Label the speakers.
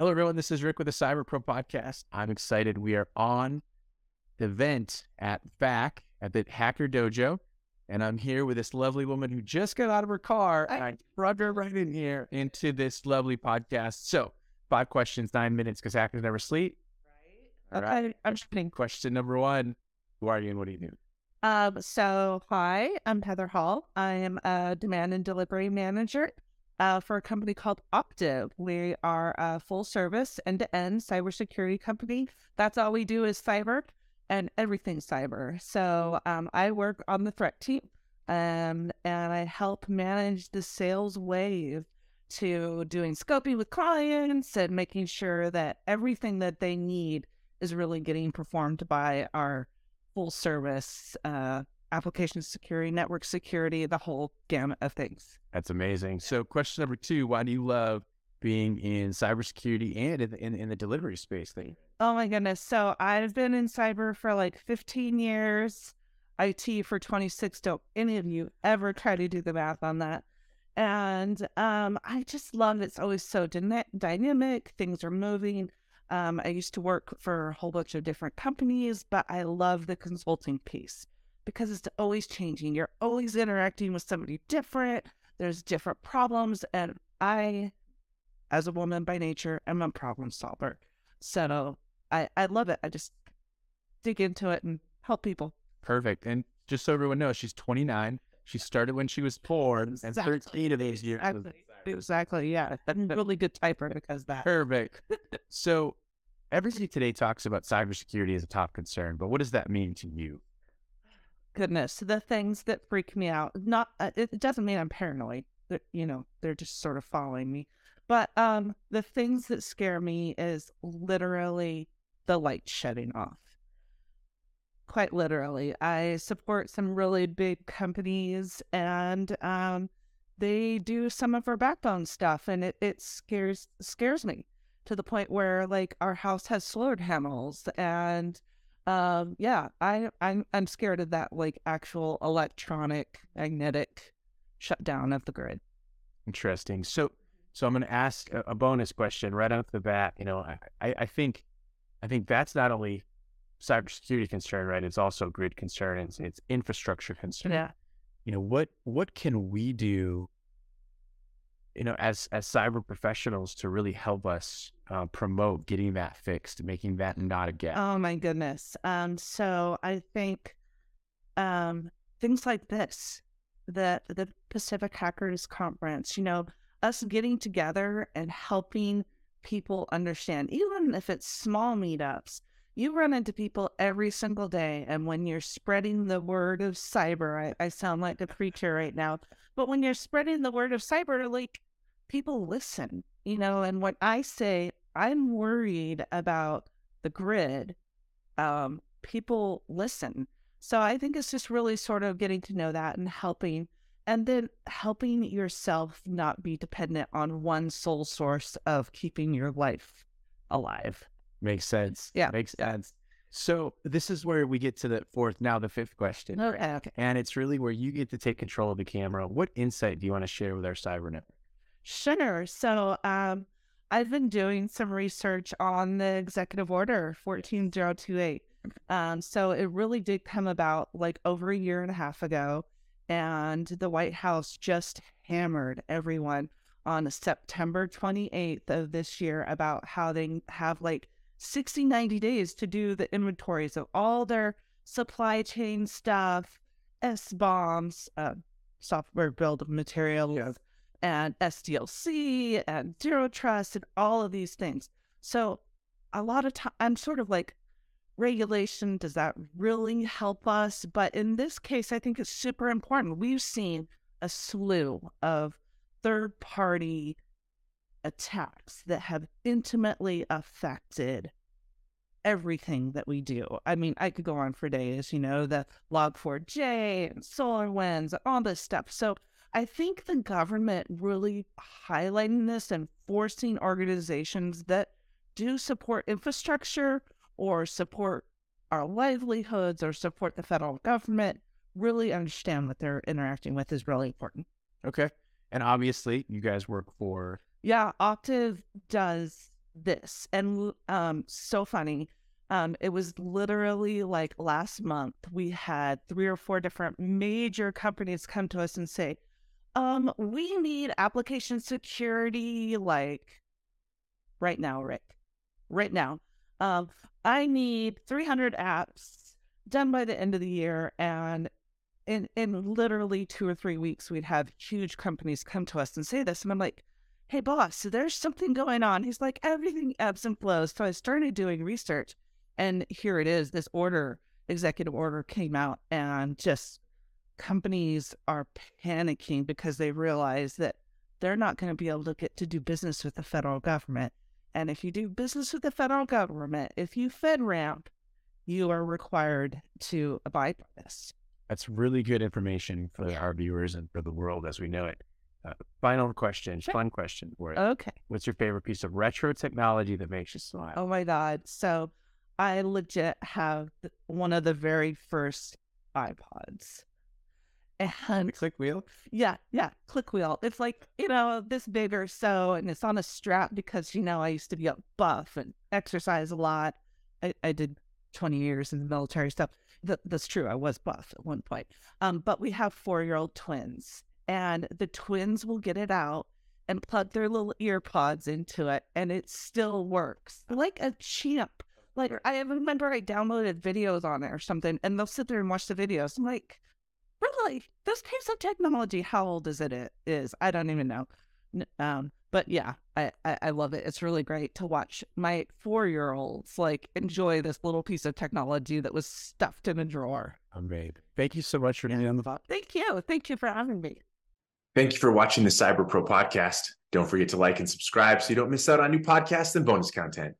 Speaker 1: Hello, everyone. This is Rick with the Cyber Pro Podcast. I'm excited. We are on the event at VAC at the Hacker Dojo, and I'm here with this lovely woman who just got out of her car, and I brought her right in here into this lovely podcast. So, five questions, nine minutes, because hackers never sleep. Right. All right. I'm just kidding. Question number one: Who are you and what do you do?
Speaker 2: Um, so hi, I'm Heather Hall. I am a demand and delivery manager uh, for a company called Optiv. We are a full service end to end cybersecurity company. That's all we do is cyber and everything cyber. So um, I work on the threat team um, and I help manage the sales wave to doing scoping with clients and making sure that everything that they need is really getting performed by our full service uh, application security, network security, the whole gamut of things.
Speaker 1: That's amazing. So, question number two: Why do you love being in cybersecurity and in, in, in the delivery space thing?
Speaker 2: Oh my goodness! So I've been in cyber for like 15 years, IT for 26. Don't any of you ever try to do the math on that? And um, I just love it. it's always so dyna- dynamic. Things are moving. Um, I used to work for a whole bunch of different companies, but I love the consulting piece because it's always changing. You're always interacting with somebody different. There's different problems. And I, as a woman by nature, am a problem solver. So I, I love it. I just dig into it and help people.
Speaker 1: Perfect. And just so everyone knows, she's 29. She started when she was four, and 13 of these years. was
Speaker 2: Exactly. Exactly. Yeah. I'm a really good typer because that.
Speaker 1: Perfect. so, everybody today talks about cybersecurity as a top concern, but what does that mean to you?
Speaker 2: Goodness, the things that freak me out. Not uh, it doesn't mean I'm paranoid. You know, they're just sort of following me. But um, the things that scare me is literally the light shutting off. Quite literally, I support some really big companies, and um, they do some of our backbone stuff, and it, it scares scares me to the point where like our house has solar panels and um yeah i i'm i'm scared of that like actual electronic magnetic shutdown of the grid
Speaker 1: Interesting. So, so I'm going to ask a, a bonus question right off the bat. You know, I, I, I think, I think that's not only cybersecurity concern, right? It's also grid concern. It's, it's infrastructure concern.
Speaker 2: yeah
Speaker 1: You know, what what can we do? You know, as as cyber professionals to really help us uh, promote getting that fixed, making that not a gap.
Speaker 2: oh my goodness um so i think um things like this the the pacific hackers conference you know us getting together and helping people understand even if it's small meetups you run into people every single day and when you're spreading the word of cyber I, I sound like a preacher right now but when you're spreading the word of cyber like people listen you know and what i say i'm worried about the grid um, people listen. So I think it's just really sort of getting to know that and helping, and then helping yourself not be dependent on one sole source of keeping your life alive.
Speaker 1: Makes sense.
Speaker 2: Yeah.
Speaker 1: Makes sense. So this is where we get to the fourth, now the fifth question.
Speaker 2: Okay. okay.
Speaker 1: And it's really where you get to take control of the camera. What insight do you want to share with our cyber network?
Speaker 2: Sure. So um, I've been doing some research on the executive order 14028. Um, so it really did come about like over a year and a half ago. And the White House just hammered everyone on September 28th of this year about how they have like 60, 90 days to do the inventories of all their supply chain stuff, SBOMs, uh, software build materials, and SDLC and zero trust and all of these things. So a lot of time I'm sort of like regulation, does that really help us? But in this case, I think it's super important. We've seen a slew of third party attacks that have intimately affected everything that we do. I mean, I could go on for days, you know, the Log4j and solar SolarWinds, all this stuff. So I think the government really highlighting this and forcing organizations that do support infrastructure or support our livelihoods or support the federal government really understand what they're interacting with is really important.
Speaker 1: Okay. And obviously, you guys work for
Speaker 2: Yeah, Optiv does this. And um, so funny. Um, it was literally like last month, we had three or four different major companies come to us and say, um, we need application security like right now, Rick. Right now. Um, I need 300 apps done by the end of the year. And in, in literally two or three weeks, we'd have huge companies come to us and say this. And I'm like, hey, boss, there's something going on. He's like, everything ebbs and flows. So I started doing research. And here it is this order, executive order came out, and just companies are panicking because they realize that they're not going to be able to get to do business with the federal government. And if you do business with the federal government, if you FedRAMP, you are required to abide by this.
Speaker 1: That's really good information for our viewers and for the world as we know it. Uh, final question,
Speaker 2: Sure.
Speaker 1: fun question for you.
Speaker 2: Okay.
Speaker 1: What's your favorite piece of retro technology that makes you smile?
Speaker 2: Oh my God. So I legit have one of the very first iPods. And
Speaker 1: click wheel.
Speaker 2: yeah, yeah, click wheel. It's like, you know, this big or so, and it's on a strap because, you know, I used to be a buff and exercise a lot. I, I did 20 years in the military stuff. Th- that's true. I was buff at one point. Um, but we have four year old twins, and the twins will get it out and plug their little ear pods into it, and it still works like a champ. Like, I remember I downloaded videos on it or something, and they'll sit there and watch the videos. I'm like, really this piece of technology how old is it it is i don't even know um but yeah I, I i love it it's really great to watch my four year olds like enjoy this little piece of technology that was stuffed in a drawer
Speaker 1: Amazing. Thank you so much for being on the podcast.
Speaker 2: thank you thank you for having me
Speaker 3: Thank you for watching the Cyber Pro podcast. Don't forget to like and subscribe so you don't miss out on new podcasts and bonus content.